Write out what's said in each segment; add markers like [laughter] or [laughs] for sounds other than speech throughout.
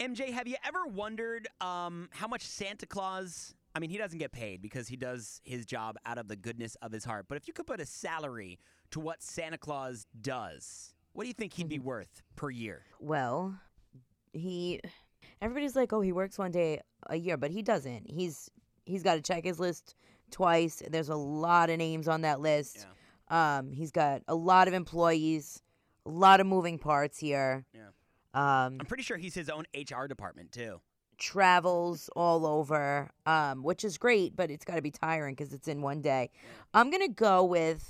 MJ, have you ever wondered um, how much Santa Claus? I mean, he doesn't get paid because he does his job out of the goodness of his heart. But if you could put a salary to what Santa Claus does, what do you think he'd be worth per year? Well, he everybody's like, "Oh, he works one day a year," but he doesn't. He's he's got to check his list twice. There's a lot of names on that list. Um, he's got a lot of employees, a lot of moving parts here. Yeah. Um, I'm pretty sure he's his own HR department too. travels all over, um, which is great, but it's got to be tiring because it's in one day. I'm gonna go with,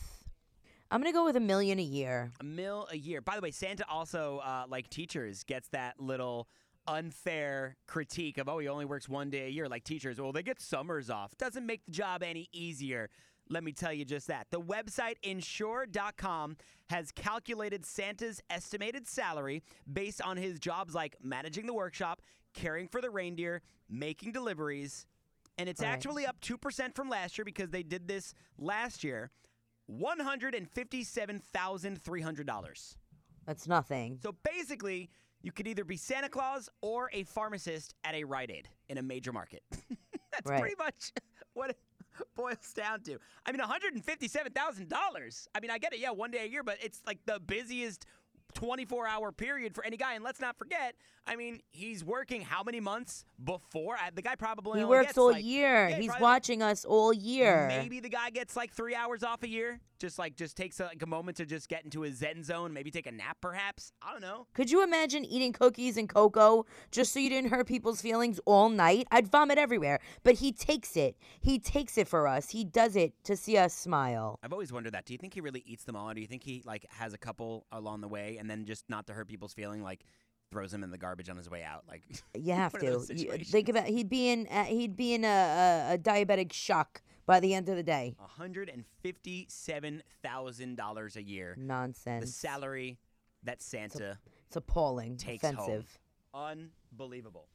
I'm gonna go with a million a year. A mil a year. By the way, Santa also, uh, like teachers, gets that little unfair critique of, oh, he only works one day a year. Like teachers, well, they get summers off. Doesn't make the job any easier. Let me tell you just that. The website insure.com has calculated Santa's estimated salary based on his jobs like managing the workshop, caring for the reindeer, making deliveries, and it's Right. actually up 2% from last year because they did this last year. $157,300. That's nothing. So basically, you could either be Santa Claus or a pharmacist at a Rite Aid in a major market. [laughs] That's Right. pretty much [laughs] what boils down to. I mean, $157,000. I mean, I get it, yeah, one day a year, but it's like the busiest 24 hour period for any guy. And let's not forget, I mean, he's working how many months before? Uh, the guy probably He only works gets, all like- year. Yeah, He's probably like- watching us all year. Maybe the guy gets like three hours off a year. Just like just takes a, like a moment to just get into his zen zone. Maybe take a nap, perhaps. I don't know. Could you imagine eating cookies and cocoa just so you didn't hurt people's feelings all night? I'd vomit everywhere. But he takes it. He takes it for us. He does it to see us smile. I've always wondered that. Do you think he really eats them all, or do you think he like has a couple along the way, and then just not to hurt people's feeling, like throws them in the garbage on his way out? Like [laughs] You have [laughs] to. You- think about he'd be in uh, he'd be in a, a, a diabetic shock by the end of the day. hundred and fifty-seven thousand dollars a year. Nonsense. The salary that Santa It's appalling. takes offensive. home. Unbelievable.